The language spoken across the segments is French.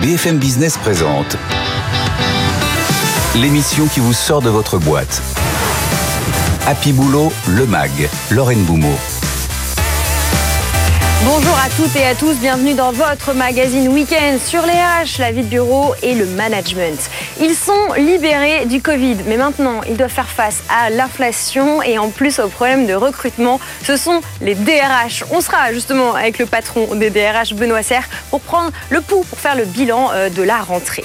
BFM Business présente l'émission qui vous sort de votre boîte. Happy Boulot, le MAG, Lorraine Boumeau. Bonjour à toutes et à tous, bienvenue dans votre magazine Week-end sur les H, la vie de bureau et le management. Ils sont libérés du Covid, mais maintenant ils doivent faire face à l'inflation et en plus au problème de recrutement. Ce sont les DRH. On sera justement avec le patron des DRH, Benoît Serre, pour prendre le pouls, pour faire le bilan euh, de la rentrée.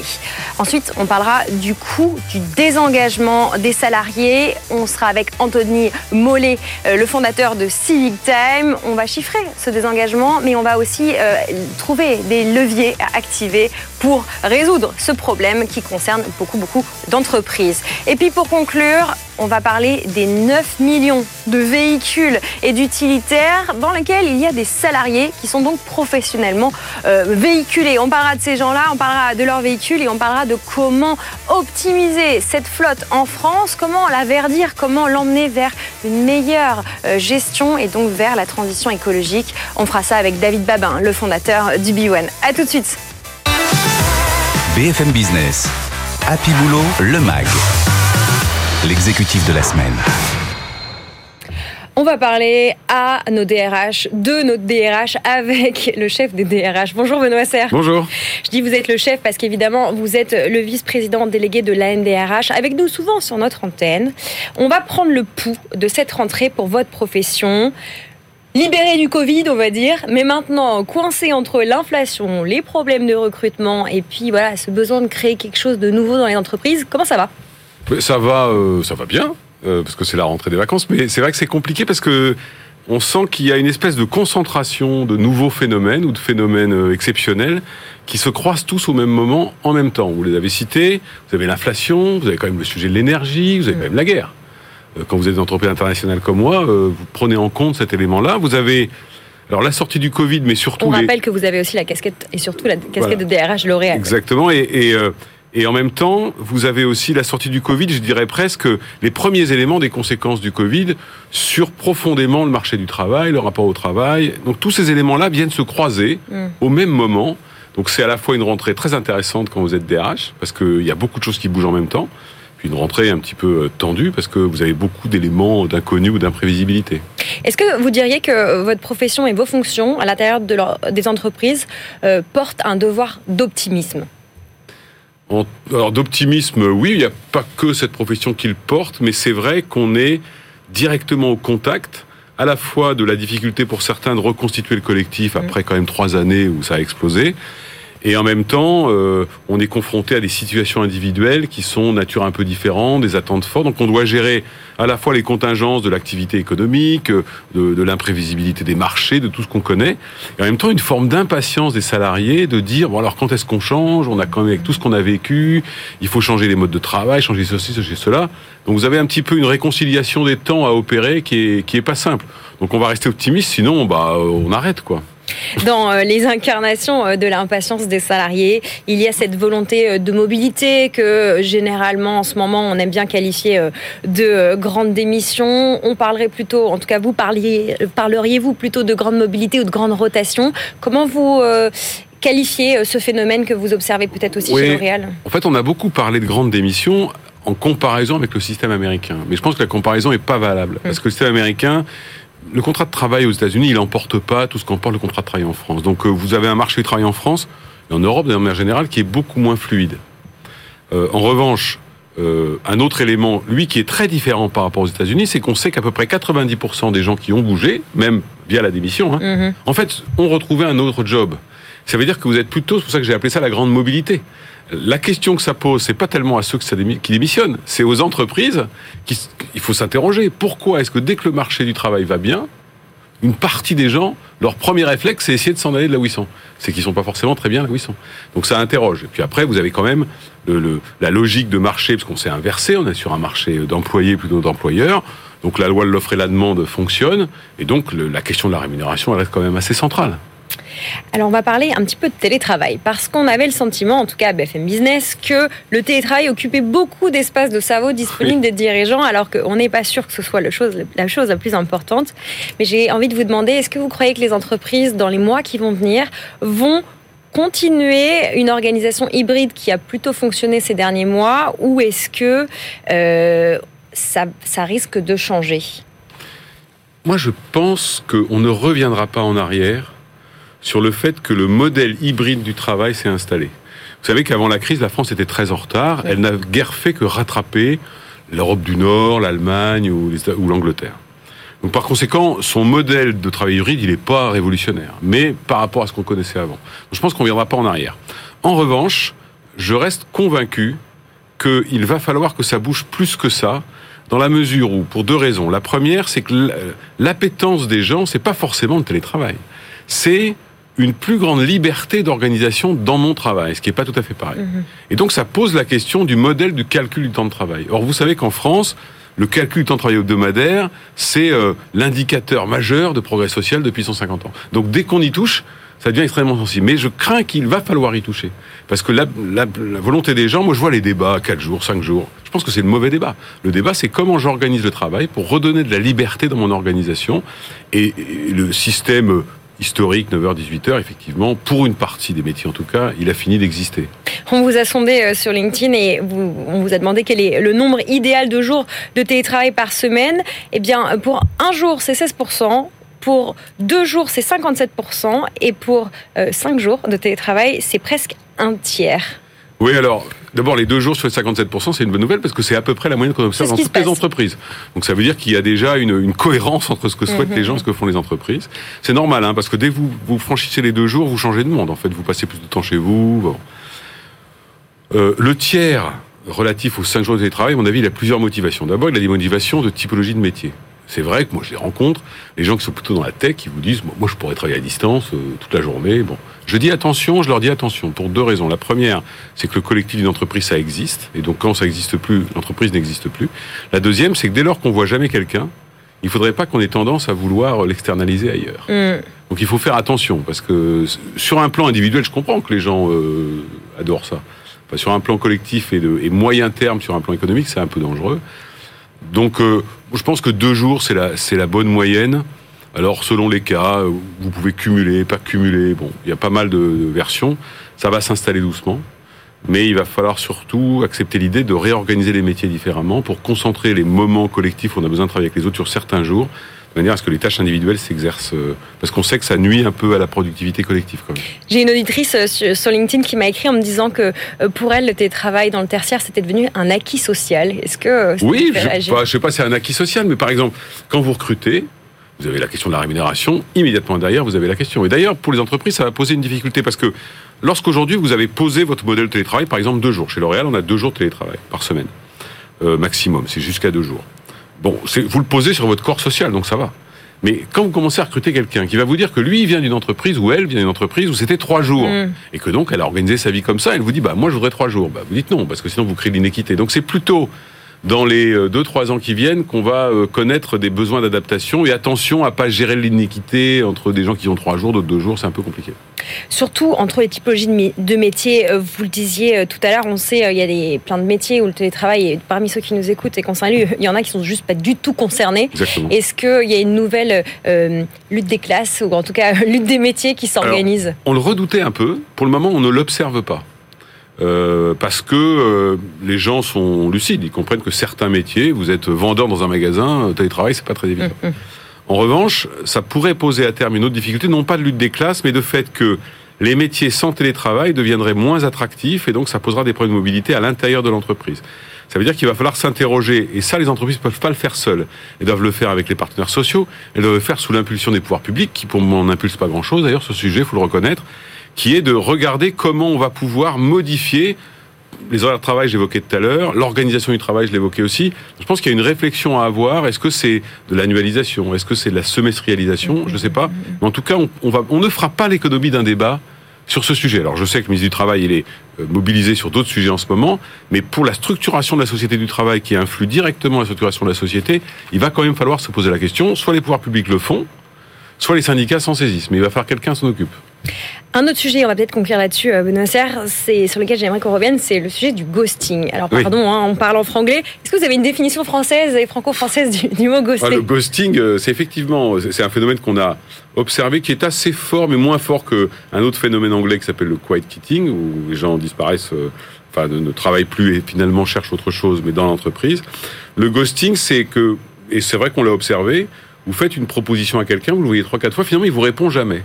Ensuite, on parlera du coût du désengagement des salariés. On sera avec Anthony Mollet, euh, le fondateur de Civic Time. On va chiffrer ce désengagement mais on va aussi euh, trouver des leviers à activer pour résoudre ce problème qui concerne beaucoup, beaucoup d'entreprises. Et puis pour conclure, on va parler des 9 millions de véhicules et d'utilitaires dans lesquels il y a des salariés qui sont donc professionnellement euh, véhiculés. On parlera de ces gens-là, on parlera de leurs véhicules et on parlera de comment optimiser cette flotte en France, comment la verdir, comment l'emmener vers une meilleure euh, gestion et donc vers la transition écologique. On fera ça avec David Babin, le fondateur du B1. A tout de suite. BFM Business. Happy Boulot, le MAG. L'exécutif de la semaine. On va parler à nos DRH, de notre DRH, avec le chef des DRH. Bonjour Benoît Serre. Bonjour. Je dis vous êtes le chef parce qu'évidemment, vous êtes le vice-président délégué de l'ANDRH, avec nous souvent sur notre antenne. On va prendre le pouls de cette rentrée pour votre profession libéré du Covid, on va dire, mais maintenant coincé entre l'inflation, les problèmes de recrutement et puis voilà, ce besoin de créer quelque chose de nouveau dans les entreprises. Comment ça va? Ça va, euh, ça va bien, euh, parce que c'est la rentrée des vacances, mais c'est vrai que c'est compliqué parce que on sent qu'il y a une espèce de concentration de nouveaux phénomènes ou de phénomènes euh, exceptionnels qui se croisent tous au même moment, en même temps. Vous les avez cités, vous avez l'inflation, vous avez quand même le sujet de l'énergie, vous avez quand même la guerre. Euh, quand vous êtes une entreprise internationale comme moi, euh, vous prenez en compte cet élément-là. Vous avez alors la sortie du Covid, mais surtout... On rappelle que vous avez aussi la casquette, et surtout la casquette de DRH L'Oréal. Exactement, et, et, euh, et, en même temps, vous avez aussi la sortie du Covid, je dirais presque les premiers éléments des conséquences du Covid sur profondément le marché du travail, le rapport au travail. Donc tous ces éléments-là viennent se croiser mm. au même moment. Donc c'est à la fois une rentrée très intéressante quand vous êtes DRH, parce qu'il y a beaucoup de choses qui bougent en même temps, une rentrée un petit peu euh, tendue parce que vous avez beaucoup d'éléments d'inconnu ou d'imprévisibilité. Est-ce que vous diriez que votre profession et vos fonctions à l'intérieur de des entreprises euh, portent un devoir d'optimisme? Alors d'optimisme, oui, il n'y a pas que cette profession qui le porte, mais c'est vrai qu'on est directement au contact à la fois de la difficulté pour certains de reconstituer le collectif après mmh. quand même trois années où ça a explosé, et en même temps, euh, on est confronté à des situations individuelles qui sont nature un peu différente, des attentes fortes. Donc on doit gérer à la fois les contingences de l'activité économique, de, de l'imprévisibilité des marchés, de tout ce qu'on connaît, et en même temps une forme d'impatience des salariés de dire bon alors quand est-ce qu'on change? On a quand même avec tout ce qu'on a vécu, il faut changer les modes de travail, changer ceci, changer cela. Donc vous avez un petit peu une réconciliation des temps à opérer qui est qui est pas simple. Donc on va rester optimiste, sinon bah on arrête quoi. Dans euh, les incarnations euh, de l'impatience des salariés, il y a cette volonté euh, de mobilité que généralement en ce moment on aime bien qualifier de grande démission. On parlerait plutôt, en tout cas vous parliez, parleriez-vous plutôt de grande mobilité ou de grande rotation? Comment vous qualifiez ce phénomène que vous observez peut-être aussi chez L'Oréal? En fait, on a beaucoup parlé de grande démission en comparaison avec le système américain. Mais je pense que la comparaison n'est pas valable. Parce que le système américain, le contrat de travail aux États-Unis, il n'emporte pas tout ce qu'emporte le contrat de travail en France. Donc euh, vous avez un marché du travail en France, et en Europe de manière générale, qui est beaucoup moins fluide. Euh, en revanche, euh, un autre élément, lui, qui est très différent par rapport aux États-Unis, c'est qu'on sait qu'à peu près 90% des gens qui ont bougé, même via la démission, hein, mm-hmm. en fait, ont retrouvé un autre job. Ça veut dire que vous êtes plutôt, c'est pour ça que j'ai appelé ça la grande mobilité. La question que ça pose, c'est pas tellement à ceux qui démissionnent, c'est aux entreprises qu'il faut s'interroger. Pourquoi est-ce que dès que le marché du travail va bien, une partie des gens, leur premier réflexe, c'est essayer de s'en aller de là où ils sont. C'est qu'ils sont pas forcément très bien là où ils sont. Donc ça interroge. Et puis après, vous avez quand même la logique de marché, parce qu'on s'est inversé, on est sur un marché d'employés plutôt d'employeurs. Donc la loi de l'offre et la demande fonctionne. Et donc la question de la rémunération, elle reste quand même assez centrale. Alors on va parler un petit peu de télétravail, parce qu'on avait le sentiment, en tout cas à BFM Business, que le télétravail occupait beaucoup d'espace de cerveau disponible des dirigeants, alors qu'on n'est pas sûr que ce soit la chose la plus importante. Mais j'ai envie de vous demander, est-ce que vous croyez que les entreprises, dans les mois qui vont venir, vont continuer une organisation hybride qui a plutôt fonctionné ces derniers mois ou est-ce que euh, ça, ça risque de changer? Moi, je pense qu'on ne reviendra pas en arrière sur le fait que le modèle hybride du travail s'est installé. Vous savez qu'avant la crise, la France était très en retard. Elle n'a guère fait que rattraper l'Europe du Nord, l'Allemagne ou l'Angleterre. Donc par conséquent, son modèle de travail hybride, il n'est pas révolutionnaire, mais par rapport à ce qu'on connaissait avant. Donc, je pense qu'on ne viendra pas en arrière. En revanche, je reste convaincu qu'il va falloir que ça bouge plus que ça, dans la mesure où, pour deux raisons. La première, c'est que l'appétence des gens, c'est pas forcément le télétravail. C'est une plus grande liberté d'organisation dans mon travail, ce qui n'est pas tout à fait pareil. Mhm. Et donc ça pose la question du modèle du calcul du temps de travail. Or, vous savez qu'en France, le calcul du temps de travail hebdomadaire, c'est euh, l'indicateur majeur de progrès social depuis 150 ans. Donc dès qu'on y touche, ça devient extrêmement sensible. Mais je crains qu'il va falloir y toucher. Parce que la, volonté des gens, moi je vois les débats, 4 jours, 5 jours, je pense que c'est le mauvais débat. Le débat, c'est comment j'organise le travail pour redonner de la liberté dans mon organisation. et le système historique, 9h-18h, effectivement, pour une partie des métiers en tout cas, il a fini d'exister. On vous a sondé euh, sur LinkedIn et on vous a demandé quel est le nombre idéal de jours de télétravail par semaine. Eh bien, pour un jour, c'est 16%. Pour deux jours, c'est 57%. Et pour euh, cinq jours de télétravail, c'est presque un tiers. Oui, alors, d'abord, les deux jours sur les 57%, c'est une bonne nouvelle parce que c'est à peu près la moyenne qu'on observe dans toutes les entreprises. Donc ça veut dire qu'il y a déjà une, cohérence entre ce que souhaitent mhm. les gens et ce que font les entreprises. C'est normal, hein, parce que dès que vous, vous franchissez les deux jours, vous changez de monde. En fait, vous passez plus de temps chez vous. Euh, le tiers relatif aux 5 jours de télétravail, à mon avis, il a plusieurs motivations. D'abord, il a des motivations de typologie de métier. C'est vrai que moi je les rencontre, les gens qui sont plutôt dans la tech, qui vous disent moi je pourrais travailler à distance euh, toute la journée. Bon, je dis attention, je leur dis attention pour deux raisons. La première, c'est que le collectif d'une entreprise ça existe, et donc quand ça n'existe plus, l'entreprise n'existe plus. La deuxième, c'est que dès lors qu'on voit jamais quelqu'un, il faudrait pas qu'on ait tendance à vouloir l'externaliser ailleurs. Mm. Donc il faut faire attention parce que sur un plan individuel, je comprends que les gens euh, adorent ça. sur un plan collectif et, de, et moyen terme, sur un plan économique, c'est un peu dangereux. Donc, euh, je pense que deux jours, c'est la, bonne moyenne. Alors, selon les cas, vous pouvez cumuler, pas cumuler. Bon, il y a pas mal de, versions. Ça va s'installer doucement. Mais il va falloir surtout accepter l'idée de réorganiser les métiers différemment pour concentrer les moments collectifs où on a besoin de travailler avec les autres sur certains jours de manière à ce que les tâches individuelles s'exercent, euh, parce qu'on sait que ça nuit un peu à la productivité collective. J'ai une auditrice euh, sur LinkedIn qui m'a écrit en me disant que euh, pour elle, le télétravail dans le tertiaire, c'était devenu un acquis social. Est-ce que oui, je ne sais pas si c'est un acquis social, mais par exemple, quand vous recrutez, vous avez la question de la rémunération, immédiatement derrière, vous avez la question. Et d'ailleurs, pour les entreprises, ça va poser une difficulté parce que lorsqu'aujourd'hui, vous avez posé votre modèle de télétravail, par exemple, deux jours. Chez L'Oréal, on a deux jours de télétravail par semaine, maximum. C'est jusqu'à deux jours. Bon, vous le posez sur votre corps social, donc ça va. Mais quand vous commencez à recruter quelqu'un qui va vous dire que lui vient d'une entreprise ou elle vient d'une entreprise où c'était trois jours mm. et que donc elle a organisé sa vie comme ça, elle vous dit bah moi je voudrais trois jours. Bah vous dites non parce que sinon vous créez l'inéquité. Donc c'est plutôt dans les euh, deux trois ans qui viennent qu'on va euh, connaître des besoins d'adaptation et attention à pas gérer l'inéquité entre des gens qui ont trois jours, d'autres deux jours, c'est un peu compliqué. Surtout entre les typologies de métiers, euh, vous le disiez tout à l'heure, on sait il y a des, plein de métiers où le télétravail, et parmi ceux qui nous écoutent et qu'on salue, il y en a qui sont juste pas du tout concernés. Est-ce qu'il y a une nouvelle lutte des classes ou en tout cas lutte des métiers qui s'organise On le redoutait un peu. Pour le moment, on ne l'observe pas. Euh, parce que euh, les gens sont lucides, ils comprennent que certains métiers, vous êtes vendeur dans un magasin, euh, télétravail, c'est pas très évident. Hum, hum. En revanche, ça pourrait poser à terme une autre difficulté, non pas de lutte des classes, mais de fait que les métiers sans télétravail deviendraient moins attractifs et donc ça posera des problèmes de mobilité à l'intérieur de l'entreprise. Ça veut dire qu'il va falloir s'interroger, et ça, les entreprises ne peuvent pas le faire seules. Elles doivent le faire avec les partenaires sociaux, elles doivent le faire sous l'impulsion des pouvoirs publics, qui pour moi n'impulsent pas grand-chose, d'ailleurs, ce sujet, il faut le reconnaître qui est de regarder comment on va pouvoir modifier les horaires de travail, j'évoquais tout à l'heure, l'organisation du travail, je l'évoquais aussi. Je pense qu'il y a une réflexion à avoir. Est-ce que c'est de l'annualisation? Est-ce que c'est de la semestrialisation? Je ne sais pas. Mais en tout cas, on, ne fera pas l'économie d'un débat sur ce sujet. Alors je sais que le ministre du Travail, il est euh, mobilisé sur d'autres sujets en ce moment, mais pour la structuration de la société du travail qui influe directement la structuration de la société, il va quand même falloir se poser la question, soit les pouvoirs publics le font, soit les syndicats s'en saisissent, mais il va falloir quelqu'un s'en occupe. Un autre sujet, on va peut-être conclure là-dessus, euh, Benoît Serre, c'est sur lequel j'aimerais qu'on revienne, c'est le sujet du ghosting. Alors pardon, hein, on parle en franglais. Est-ce que vous avez une définition française et franco-française du, mot ghosting ah, Le ghosting, euh, c'est effectivement, c'est un phénomène qu'on a observé qui est assez fort, mais moins fort qu'un autre phénomène anglais qui s'appelle le quiet quitting, où les gens disparaissent, euh, enfin ne, ne travaillent plus et finalement cherchent autre chose, mais dans l'entreprise. Le ghosting, c'est que, et c'est vrai qu'on l'a observé, vous faites une proposition à quelqu'un, vous le voyez trois, quatre fois, finalement il vous répond jamais.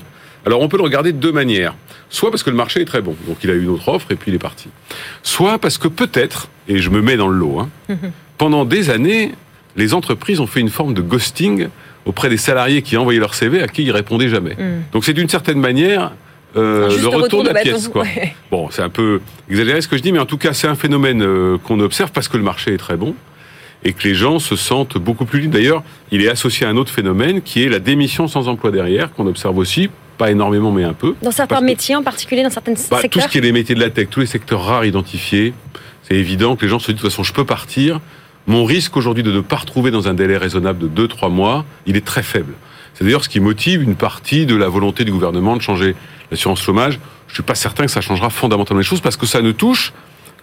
Alors on peut le regarder de deux manières. Soit parce que le marché est très bon, donc il a eu une autre offre et puis il est parti. Soit parce que peut-être, et je me mets dans le lot, hein, mhm. pendant des années, les entreprises ont fait une forme de ghosting auprès des salariés qui envoyaient leur CV à qui ils répondaient jamais. Mhm. Donc c'est d'une certaine manière euh, le retour, de la pièce. Quoi. Bon, c'est un peu exagéré ce que je dis, mais en tout cas, c'est un phénomène euh, qu'on observe parce que le marché est très bon et que les gens se sentent beaucoup plus libres. D'ailleurs, il est associé à un autre phénomène qui est la démission sans emploi derrière, qu'on observe aussi pas énormément, mais un peu. Dans certains métiers en particulier, dans certaines bah, secteurs Tout ce qui est les métiers de la tech, tous les secteurs rares identifiés, c'est évident que les gens se disent de toute façon, je peux partir. Mon risque aujourd'hui de ne pas retrouver dans un délai raisonnable de 2-3 mois, il est très faible. C'est d'ailleurs ce qui motive une partie de la volonté du gouvernement de changer l'assurance chômage. Je suis pas certain que ça changera fondamentalement les choses parce que ça ne touche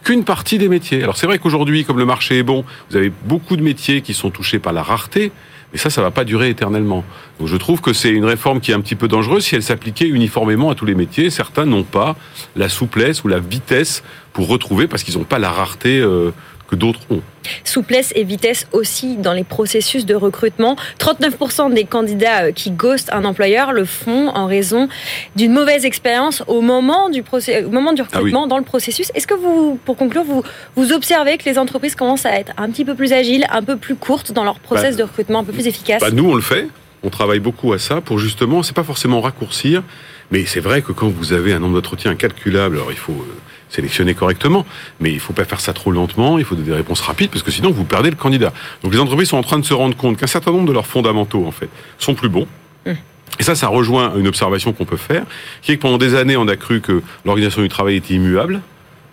qu'une partie des métiers. Alors c'est vrai qu'aujourd'hui, comme le marché est bon, vous avez beaucoup de métiers qui sont touchés par la rareté. Et ça, ça va pas durer éternellement. Donc je trouve que c'est une réforme qui est un petit peu dangereuse si elle s'appliquait uniformément à tous les métiers. Certains n'ont pas la souplesse ou la vitesse pour retrouver, parce qu'ils n'ont pas la rareté euh, que d'autres ont. Souplesse et vitesse aussi dans les processus de recrutement. 39% des candidats euh, qui ghostent un employeur le font en raison d'une mauvaise expérience au moment du, au moment du ah recrutement, dans le processus. Est-ce que vous, pour conclure, vous, vous observez que les entreprises commencent à être un petit peu plus agiles, un peu plus courtes dans leur process bah, de recrutement, un peu plus efficaces? bah, Nous, on le fait. On travaille beaucoup à ça pour justement, c'est pas forcément raccourcir, mais c'est vrai que quand vous avez un nombre d'entretiens incalculable, alors il faut euh, sélectionner correctement, mais il ne faut pas faire ça trop lentement, il faut des réponses rapides, parce que sinon vous perdez le candidat. Donc les entreprises sont en train de se rendre compte qu'un certain nombre de leurs fondamentaux, en fait, sont plus bons. Mmh. Et ça, ça rejoint une observation qu'on peut faire, qui est que pendant des années, on a cru que l'organisation du travail était immuable.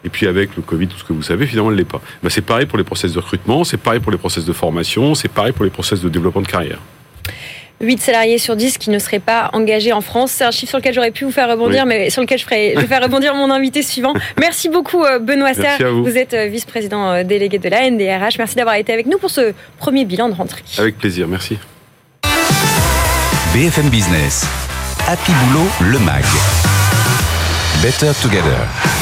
Et puis avec le Covid, tout ce que vous savez, finalement, elle ne l'est pas. Ben, c'est pareil pour les process de recrutement, c'est pareil pour les process de formation, c'est pareil pour les process de développement de carrière. 8 salariés sur 10 qui ne seraient pas engagés en France. C'est un chiffre sur lequel j'aurais pu vous faire rebondir, mais sur lequel je, ferai, je vais faire rebondir mon invité suivant. Merci beaucoup, euh, Benoît Serre. Vous. vous. êtes euh, vice-président euh, délégué de la NDRH. Merci d'avoir été avec nous pour ce premier bilan de rentrée. Avec plaisir, merci. BFM Business. Happy Boulot, le MAG. Better Together.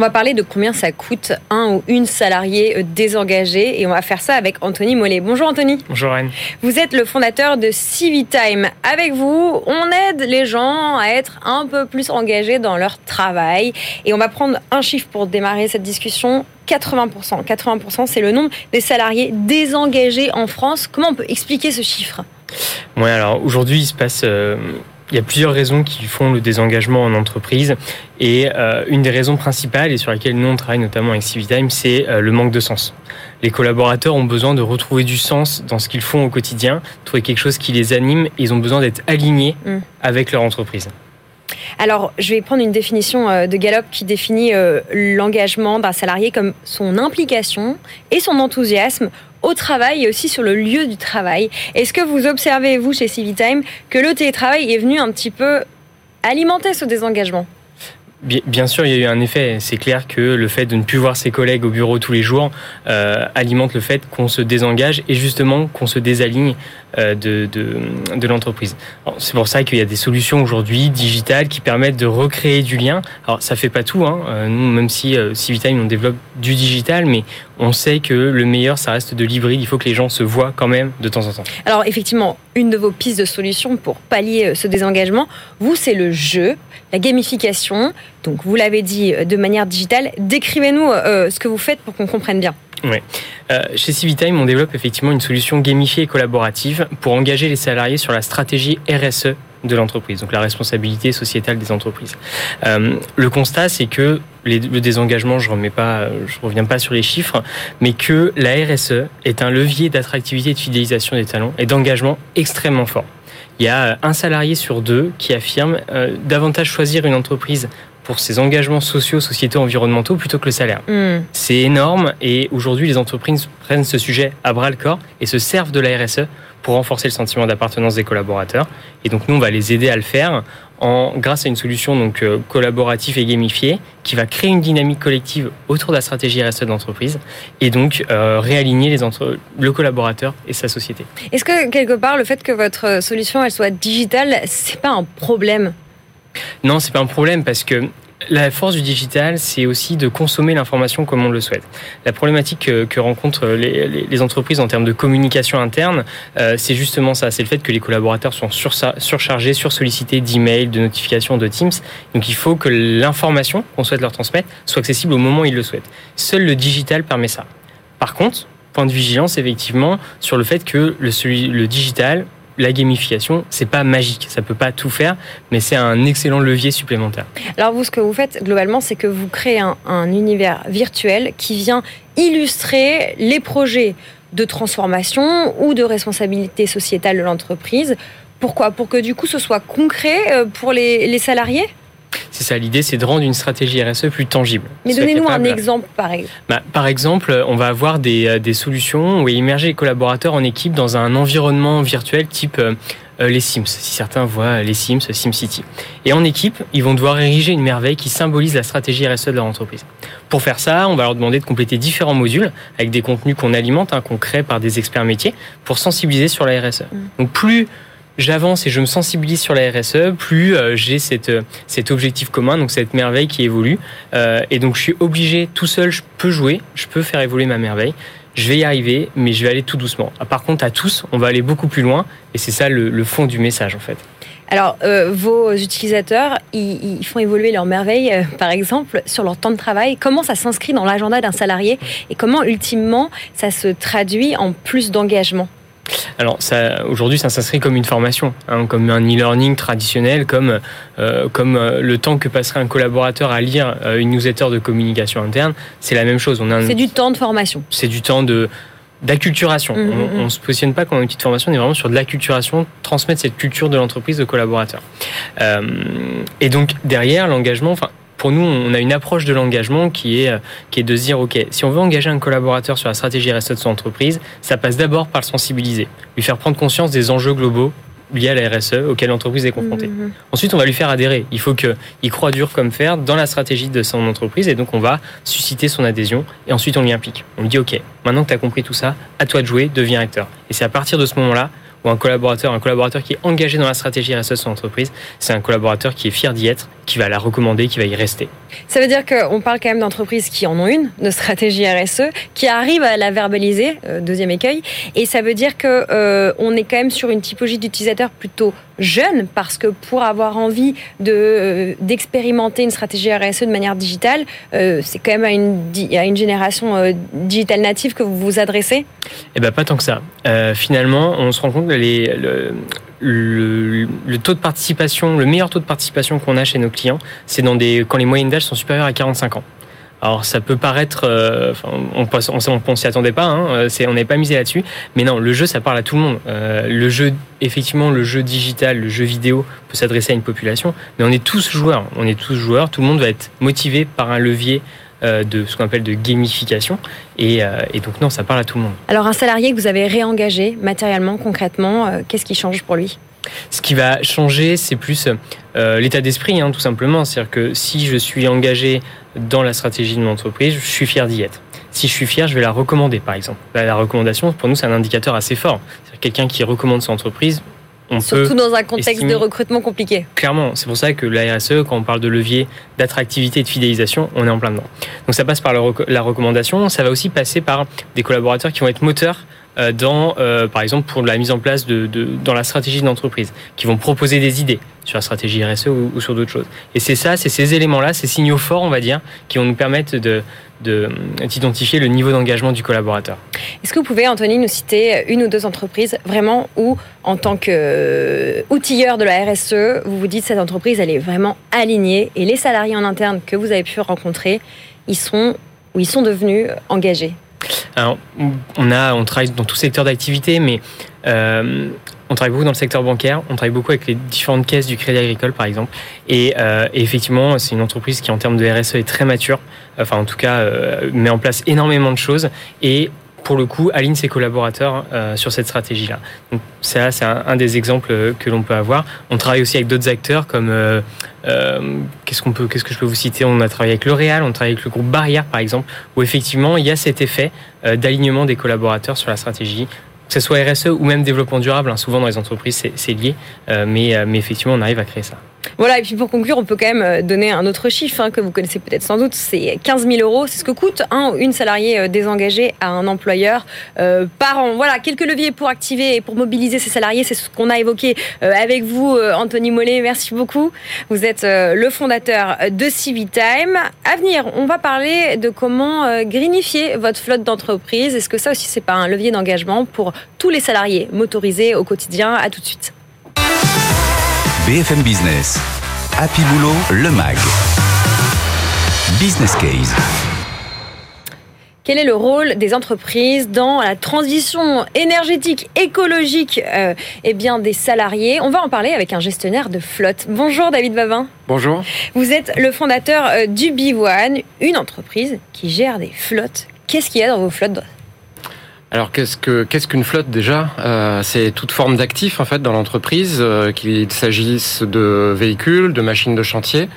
On va parler de combien ça coûte un ou une salariée euh, désengagée et on va faire ça avec Anthony Mollet. Bonjour Anthony. Bonjour Anne. Vous êtes le fondateur de Civitime. Avec vous, on aide les gens à être un peu plus engagés dans leur travail et on va prendre un chiffre pour démarrer cette discussion. 80%. 80%, c'est le nombre des salariés désengagés en France. Comment on peut expliquer ce chiffre? Oui, alors aujourd'hui, il se passe... Euh, il y a plusieurs raisons qui font le désengagement en entreprise. Et euh, une des raisons principales, et sur laquelle nous on travaille notamment avec Civitime, c'est euh, le manque de sens. Les collaborateurs ont besoin de retrouver du sens dans ce qu'ils font au quotidien, trouver quelque chose qui les anime, et ils ont besoin d'être alignés mm. avec leur entreprise. Alors, je vais prendre une définition euh, de Gallup qui définit l'engagement d'un salarié comme son implication et son enthousiasme au travail et aussi sur le lieu du travail. Est-ce que vous observez, vous, chez Civitime, que le télétravail est venu un petit peu alimenter ce désengagement Bien sûr, il y a eu un effet. C'est clair que le fait de ne plus voir ses collègues au bureau tous les jours euh, alimente le fait qu'on se désengage et justement qu'on se désaligne euh, de, de, l'entreprise. C'est pour ça qu'il y a des solutions aujourd'hui digitales qui permettent de recréer du lien. Alors ça fait pas tout, hein. Euh, nous même si euh, Civitime on développe du digital, mais on sait que le meilleur ça reste de l'hybride. Il faut que les gens se voient quand même de temps en temps. Alors effectivement, une de vos pistes de solution pour pallier ce désengagement, vous c'est le jeu, la gamification. Donc vous l'avez dit de manière digitale. Décrivez-nous ce que vous faites pour qu'on comprenne bien. Euh, chez Civitime, on développe effectivement une solution gamifiée et collaborative pour engager les salariés sur la stratégie RSE de l'entreprise, donc la responsabilité sociétale des entreprises. Euh, le constat, c'est que le désengagement, je remets pas, je reviens pas sur les chiffres, mais que la RSE est un levier d'attractivité et de fidélisation des talents et d'engagement extrêmement fort. Il y a un salarié sur deux qui affirme euh, davantage choisir une entreprise pour ses engagements sociaux, sociétaux, environnementaux plutôt que le salaire. Hmm. C'est énorme et aujourd'hui les entreprises prennent ce sujet à bras le corps et se servent de la RSE pour renforcer le sentiment d'appartenance des collaborateurs. Et donc nous, on va les aider à le faire en, grâce à une solution donc euh, collaborative et gamifiée qui va créer une dynamique collective autour de la stratégie RSE d'entreprise et donc euh, réaligner les entre, le collaborateur et sa société. Est-ce que quelque part le fait que votre solution elle soit digitale, c'est pas un problème? Non, c'est pas un problème parce que la force du digital, c'est aussi de consommer l'information comme on le souhaite. La problématique que, rencontrent les, entreprises en termes de communication interne, euh, c'est justement ça. C'est le fait que les collaborateurs sont surchargés, sursollicités d'emails, de notifications, de Teams. Donc il faut que l'information qu'on souhaite leur transmettre soit accessible au moment où ils le souhaitent. Seul le digital permet ça. Par contre, point de vigilance effectivement sur le fait que le digital la gamification, c'est pas magique, ça peut pas tout faire, mais c'est un excellent levier supplémentaire. Alors vous, ce que vous faites globalement, c'est que vous créez un, univers virtuel qui vient illustrer les projets de transformation ou de responsabilité sociétale de l'entreprise. Pourquoi? Pour que du coup ce soit concret euh, pour les salariés? C'est ça, l'idée, c'est de rendre une stratégie RSE plus tangible. Mais donnez-nous un exemple, par exemple. Bah, par exemple, on va avoir des, euh, des solutions où immerger les collaborateurs en équipe dans un environnement virtuel type euh, euh, les Sims, si certains voient les Sims, SimCity. Et en équipe, ils vont devoir ériger une merveille qui symbolise la stratégie RSE de leur entreprise. Pour faire ça, on va leur demander de compléter différents modules avec des contenus qu'on alimente, hein, qu'on crée par des experts métiers, pour sensibiliser sur la RSE. Mm. Donc plus j'avance et je me sensibilise sur la RSE, plus euh, j'ai euh, cet objectif commun, donc cette merveille qui évolue. Euh, et donc je suis obligé, tout seul, je peux jouer, je peux faire évoluer ma merveille. Je vais y arriver, mais je vais aller tout doucement. Ah, par contre, à tous, on va aller beaucoup plus loin, et c'est ça le, fond du message en fait. Alors, vos utilisateurs, ils, font évoluer leur merveille, par exemple, sur leur temps de travail. Comment ça s'inscrit dans l'agenda d'un salarié et comment, ultimement, ça se traduit en plus d'engagement? Alors aujourd'hui, ça s'inscrit comme une formation, hein, comme un e-learning traditionnel, comme, euh, comme euh, le temps que passerait un collaborateur à lire euh, une newsletter de communication interne. C'est la même chose. C'est du temps de formation. C'est du temps de d'acculturation. Mmh, on, ne mmh, mmh. se positionne pas comme une petite formation, on est vraiment sur de l'acculturation, transmettre cette culture de l'entreprise de collaborateurs. et donc derrière l'engagement, enfin pour nous, on a une approche de l'engagement qui est, qui est de se dire, OK, si on veut engager un collaborateur sur la stratégie RSE de son entreprise, ça passe d'abord par le sensibiliser, lui faire prendre conscience des enjeux globaux liés à la RSE auxquels l'entreprise est confrontée. Mhm. Ensuite, on va lui faire adhérer. Il faut qu'il croit dur comme fer dans la stratégie de son entreprise et donc on va susciter son adhésion et ensuite on lui implique. On lui dit, OK, maintenant que tu as compris tout ça, à toi de jouer, deviens acteur. Et c'est à partir de ce moment-là ou un collaborateur, un collaborateur qui est engagé dans la stratégie RSE de son entreprise, c'est un collaborateur qui est fier d'y être, qui va la recommander, qui va y rester. Ça veut dire qu'on parle quand même d'entreprises qui en ont une, de stratégie RSE, qui arrivent à la verbaliser, euh, deuxième écueil, et ça veut dire qu'on euh, est quand même sur une typologie d'utilisateurs plutôt jeune, parce que pour avoir envie de euh, d'expérimenter une stratégie RSE de manière digitale, c'est quand même à une, à une génération digitale native que vous vous adressez Eh bien, pas tant que ça. finalement, on se rend compte que les, le, le, taux de participation, le meilleur taux de participation qu'on a chez nos clients, c'est dans des quand les moyennes d'âge sont supérieures à 45 ans. Alors ça peut paraître, euh, on on, s'y attendait pas, hein, euh, on n'avait pas misé là-dessus, mais non, le jeu ça parle à tout le monde. Euh, le jeu, effectivement, le jeu digital, le jeu vidéo peut s'adresser à une population, mais on est tous joueurs, on est tous joueurs, tout le monde va être motivé par un levier de ce qu'on appelle de gamification. Et, euh, et, donc non, ça parle à tout le monde. Alors un salarié que vous avez réengagé matériellement, concrètement, euh, qu'est-ce qui change pour lui? Ce qui va changer, c'est plus l'état d'esprit, hein, tout simplement. C'est-à-dire que si je suis engagé dans la stratégie de mon entreprise, je suis fier d'y être. Si je suis fier, je vais la recommander, par exemple. La recommandation, pour nous, c'est un indicateur assez fort. Quelqu'un qui recommande son entreprise, Surtout dans un contexte de recrutement compliqué. Clairement, c'est pour ça que la RSE, quand on parle de levier d'attractivité et de fidélisation, on est en plein dedans. Donc ça passe par la recommandation, ça va aussi passer par des collaborateurs qui vont être moteurs euh, dans, euh, par exemple, pour la mise en place de, de dans la stratégie de l'entreprise, qui vont proposer des idées sur la stratégie RSE ou, sur d'autres choses. Et c'est ça, c'est ces éléments-là, ces signaux forts, on va dire, qui vont nous permettre de d'identifier le niveau d'engagement du collaborateur. Est-ce que vous pouvez, Anthony, nous citer une ou deux entreprises vraiment où, en tant qu'outilleur de la RSE, vous vous dites cette entreprise, elle est vraiment alignée et les salariés en interne que vous avez pu rencontrer, ils sont ou ils sont devenus engagés? Alors, on, a, on travaille dans tout secteur d'activité, mais euh, on travaille beaucoup dans le secteur bancaire, on travaille beaucoup avec les différentes caisses du Crédit Agricole, par exemple. Et, euh, effectivement, c'est une entreprise qui, en termes de RSE, est très mature. Enfin, en tout cas, euh, met en place énormément de choses. Et pour le coup, aligne ses collaborateurs euh, sur cette stratégie-là. Donc ça, c'est un, des exemples euh, que l'on peut avoir. On travaille aussi avec d'autres acteurs comme euh, qu'est-ce qu'on peut, qu'est-ce que je peux vous citer? On a travaillé avec L'Oréal, on travaille avec le groupe Barrière par exemple, où effectivement il y a cet effet d'alignement des collaborateurs sur la stratégie que ce soit RSE ou même développement durable, hein, souvent dans les entreprises c'est lié, mais, mais effectivement on arrive à créer ça. Voilà, et puis pour conclure, on peut quand même euh, donner un autre chiffre hein, que vous connaissez peut-être sans doute, c'est 15 000 euros. C'est ce que coûte un une salariée euh, désengagée à un employeur euh, par an. Voilà, quelques leviers pour activer et pour mobiliser ces salariés, c'est ce qu'on a évoqué avec vous, Anthony Mollet. Merci beaucoup. Vous êtes le fondateur de Civitime. À venir, on va parler de comment greenifier votre flotte d'entreprise. Est-ce que ça aussi, c'est pas un levier d'engagement pour tous les salariés motorisés au quotidien? À tout de suite. BFM Business. Happy Boulot, le MAG. Business Case. Quel est le rôle des entreprises dans la transition énergétique, écologique euh, eh bien, des salariés? On va en parler avec un gestionnaire de flotte. Bonjour David Bavin. Bonjour. Vous êtes le fondateur euh, du B1, une entreprise qui gère des flottes. Qu'est-ce qu'il y a dans vos flottes? Alors qu'est-ce que qu'est-ce qu'une flotte déjà? Euh, C'est toute forme d'actifs en fait dans l'entreprise, euh, qu'il s'agisse de véhicules, de machines de chantier,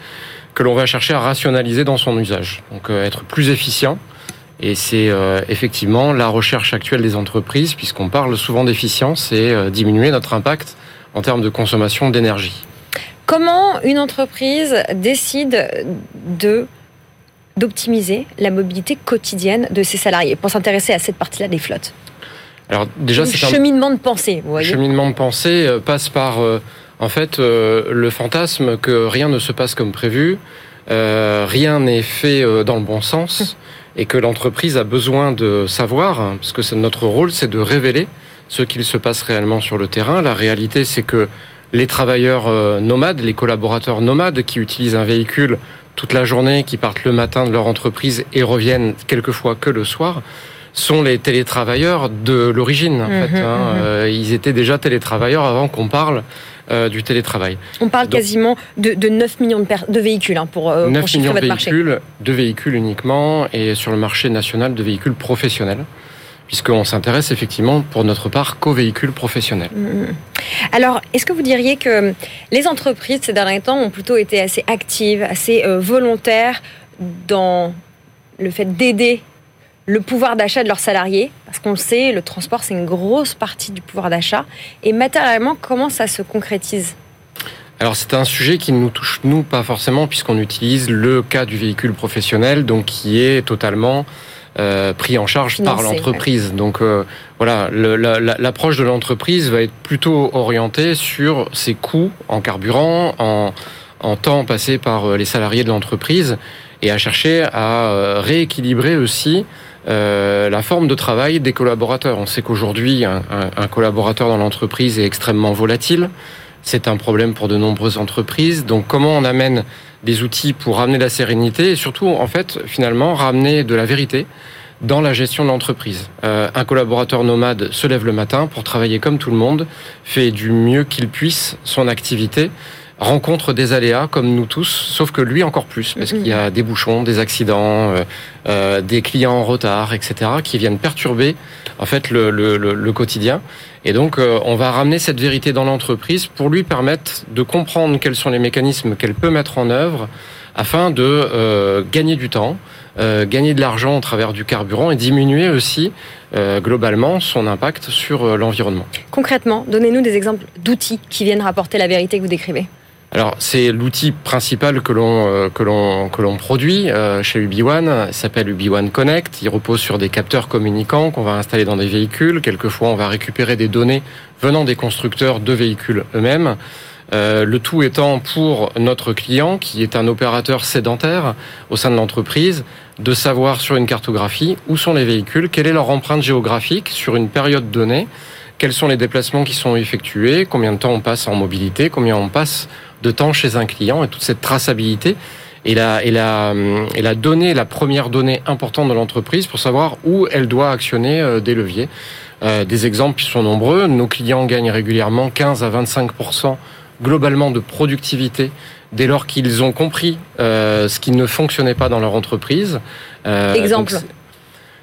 que l'on va chercher à rationaliser dans son usage. Donc euh, être plus efficient. Et c'est euh, effectivement la recherche actuelle des entreprises, puisqu'on parle souvent d'efficience, c'est diminuer notre impact en termes de consommation d'énergie. Comment une entreprise décide de d'optimiser la mobilité quotidienne de ses salariés pour s'intéresser à cette partie-là des flottes Alors déjà, c'est un cheminement de pensée. Vous voyez cheminement de pensée euh, passe par euh, en fait euh, le fantasme que rien ne se passe comme prévu, rien n'est fait dans le bon sens et que l'entreprise a besoin de savoir, hein, parce que notre rôle, c'est de révéler ce qu'il se passe réellement sur le terrain. La réalité, c'est que les travailleurs nomades, les collaborateurs nomades qui utilisent un véhicule toute la journée, qui partent le matin de leur entreprise et reviennent quelquefois que le soir, sont les télétravailleurs de l'origine. En fait, mhm, hein. mhm. Euh, ils étaient déjà télétravailleurs avant qu'on parle euh, du télétravail. On parle quasiment de, 9 millions de, de véhicules hein, pour, euh, 9 pour millions de véhicules, de véhicules uniquement, et sur le marché national de véhicules professionnels puisqu'on s'intéresse effectivement pour notre part qu'aux véhicules professionnels. Mm, mm. Alors, est-ce que vous diriez que les entreprises ces derniers temps ont plutôt été assez actives, assez euh, volontaires dans le fait d'aider le pouvoir d'achat de leurs salariés, parce qu'on le sait, le transport, c'est une grosse partie du pouvoir d'achat. Et matériellement, comment ça se concrétise? Alors c'est un sujet qui ne nous touche nous pas forcément puisqu'on utilise le cas du véhicule professionnel donc qui est totalement euh, pris en charge par l'entreprise. Donc euh, voilà, l'approche de l'entreprise va être plutôt orientée sur ses coûts en carburant, en, en temps passé par euh, les salariés de l'entreprise et à chercher à rééquilibrer aussi la forme de travail des collaborateurs. On sait qu'aujourd'hui, un, un, collaborateur dans l'entreprise est extrêmement volatile. C'est un problème pour de nombreuses entreprises. Donc comment on amène des outils pour ramener la sérénité et surtout, en fait, finalement, ramener de la vérité dans la gestion de l'entreprise. Euh, un collaborateur nomade se lève le matin pour travailler comme tout le monde, fait du mieux qu'il puisse son activité, rencontre des aléas comme nous tous, sauf que lui encore plus, parce qu'il y a des bouchons, des accidents, euh, euh, des clients en retard, etc., qui viennent perturber en fait le, le, le quotidien. Et donc, euh, on va ramener cette vérité dans l'entreprise pour lui permettre de comprendre quels sont les mécanismes qu'elle peut mettre en œuvre afin de euh, gagner du temps, euh, gagner de l'argent au travers du carburant et diminuer aussi globalement son impact sur l'environnement. Concrètement, donnez-nous des exemples d'outils qui viennent rapporter la vérité que vous décrivez. Alors c'est l'outil principal que l'on euh, que l'on que l'on produit euh, chez UbiOne. Il s'appelle UbiOne Connect. Il repose sur des capteurs communicants qu'on va installer dans des véhicules. Quelquefois, on va récupérer des données venant des constructeurs de véhicules eux-mêmes. Euh, le tout étant pour notre client, qui est un opérateur sédentaire au sein de l'entreprise, de savoir sur une cartographie où sont les véhicules, quelle est leur empreinte géographique sur une période donnée, quels sont les déplacements qui sont effectués, combien de temps on passe en mobilité, combien on passe de temps chez un client? Et toute cette traçabilité et la, et la, et la donnée, la première donnée importante de l'entreprise pour savoir où elle doit actionner euh, des leviers. Euh, des exemples qui sont nombreux. Nos clients gagnent régulièrement 15 à 25% globalement de productivité dès lors qu'ils ont compris euh, ce qui ne fonctionnait pas dans leur entreprise. Exemple.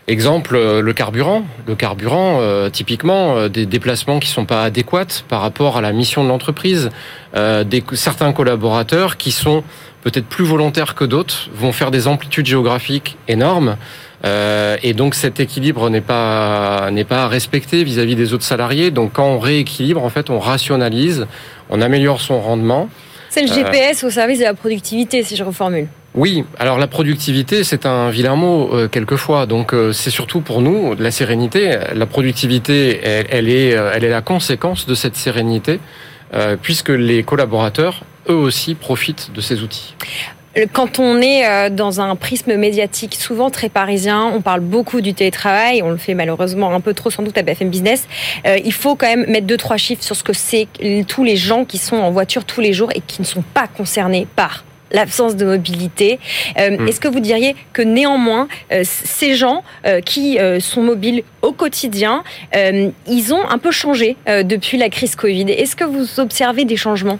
Exemple, euh, le carburant. Le carburant, euh, typiquement, euh, des déplacements qui sont pas adéquats par rapport à la mission de l'entreprise. des, certains collaborateurs qui sont peut-être plus volontaires que d'autres vont faire des amplitudes géographiques énormes. et donc cet équilibre n'est pas n'est pas respecté vis-à-vis des autres salariés. Donc quand on rééquilibre, en fait, on rationalise, on améliore son rendement. C'est le GPS au service de la productivité, si je reformule. Oui, alors la productivité, c'est un vilain mot euh, quelquefois. Donc euh, c'est surtout pour nous la sérénité. La productivité, elle, est, euh, elle est la conséquence de cette sérénité, puisque les collaborateurs, eux aussi, profitent de ces outils. Quand on est dans un prisme médiatique souvent très parisien, on parle beaucoup du télétravail, on le fait malheureusement un peu trop sans doute à BFM Business. il faut quand même mettre deux trois chiffres sur ce que c'est tous les gens qui sont en voiture tous les jours et qui ne sont pas concernés par l'absence de mobilité. Euh, hmm. Est-ce que vous diriez que néanmoins, euh, ces gens euh, qui sont mobiles au quotidien, ils ont un peu changé depuis la crise Covid? Est-ce que vous observez des changements?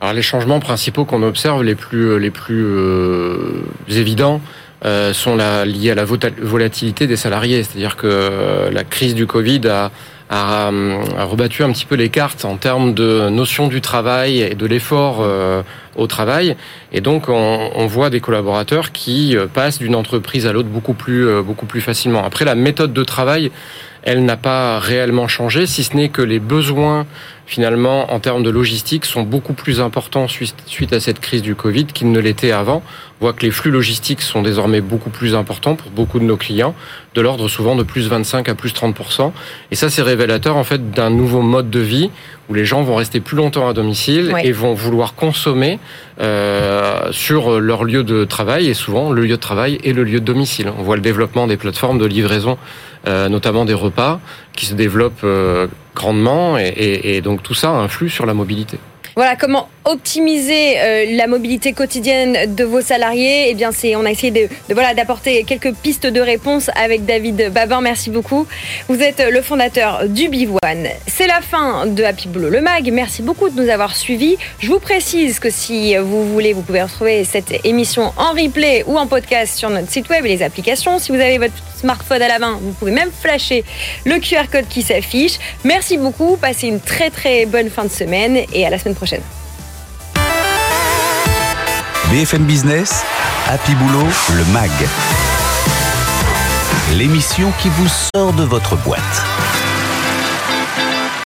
Alors les changements principaux qu'on observe, les plus, les plus évidents, sont liés à la volatilité des salariés. C'est-à-dire que la crise du Covid a a, rebattu un petit peu les cartes en termes de notion du travail et de l'effort euh, au travail. Et donc, on, on, voit des collaborateurs qui euh, passent d'une entreprise à l'autre beaucoup plus, euh, beaucoup plus facilement. Après, la méthode de travail, elle n'a pas réellement changé, si ce n'est que les besoins finalement, en termes de logistique, sont beaucoup plus importants suite à cette crise du Covid qu'ils ne l'étaient avant. On voit que les flux logistiques sont désormais beaucoup plus importants pour beaucoup de nos clients, de l'ordre souvent de plus 25 à plus 30%. Et ça, c'est révélateur en fait d'un nouveau mode de vie où les gens vont rester plus longtemps à domicile et vont vouloir consommer euh, sur leur lieu de travail. Et souvent, le lieu de travail est le lieu de domicile. On voit le développement des plateformes de livraison, euh, notamment des repas, qui se développent euh, grandement. et donc tout ça influe sur la mobilité. Voilà comment optimiser euh, la mobilité quotidienne de vos salariés. Eh bien, c'est on a essayé de, voilà d'apporter quelques pistes de réponse avec David Babin. Merci beaucoup. Vous êtes le fondateur du Bivoine. C'est la fin de Happy Boulot le Mag. Merci beaucoup de nous avoir suivis. Je vous précise que si vous voulez, vous pouvez retrouver cette émission en replay ou en podcast sur notre site web et les applications. Si vous avez votre smartphone à la main, vous pouvez même flasher le QR code qui s'affiche. Merci beaucoup. Passez une très très bonne fin de semaine et à la semaine prochaine. BFM Business, Happy Boulot, le MAG. L'émission qui vous sort de votre boîte.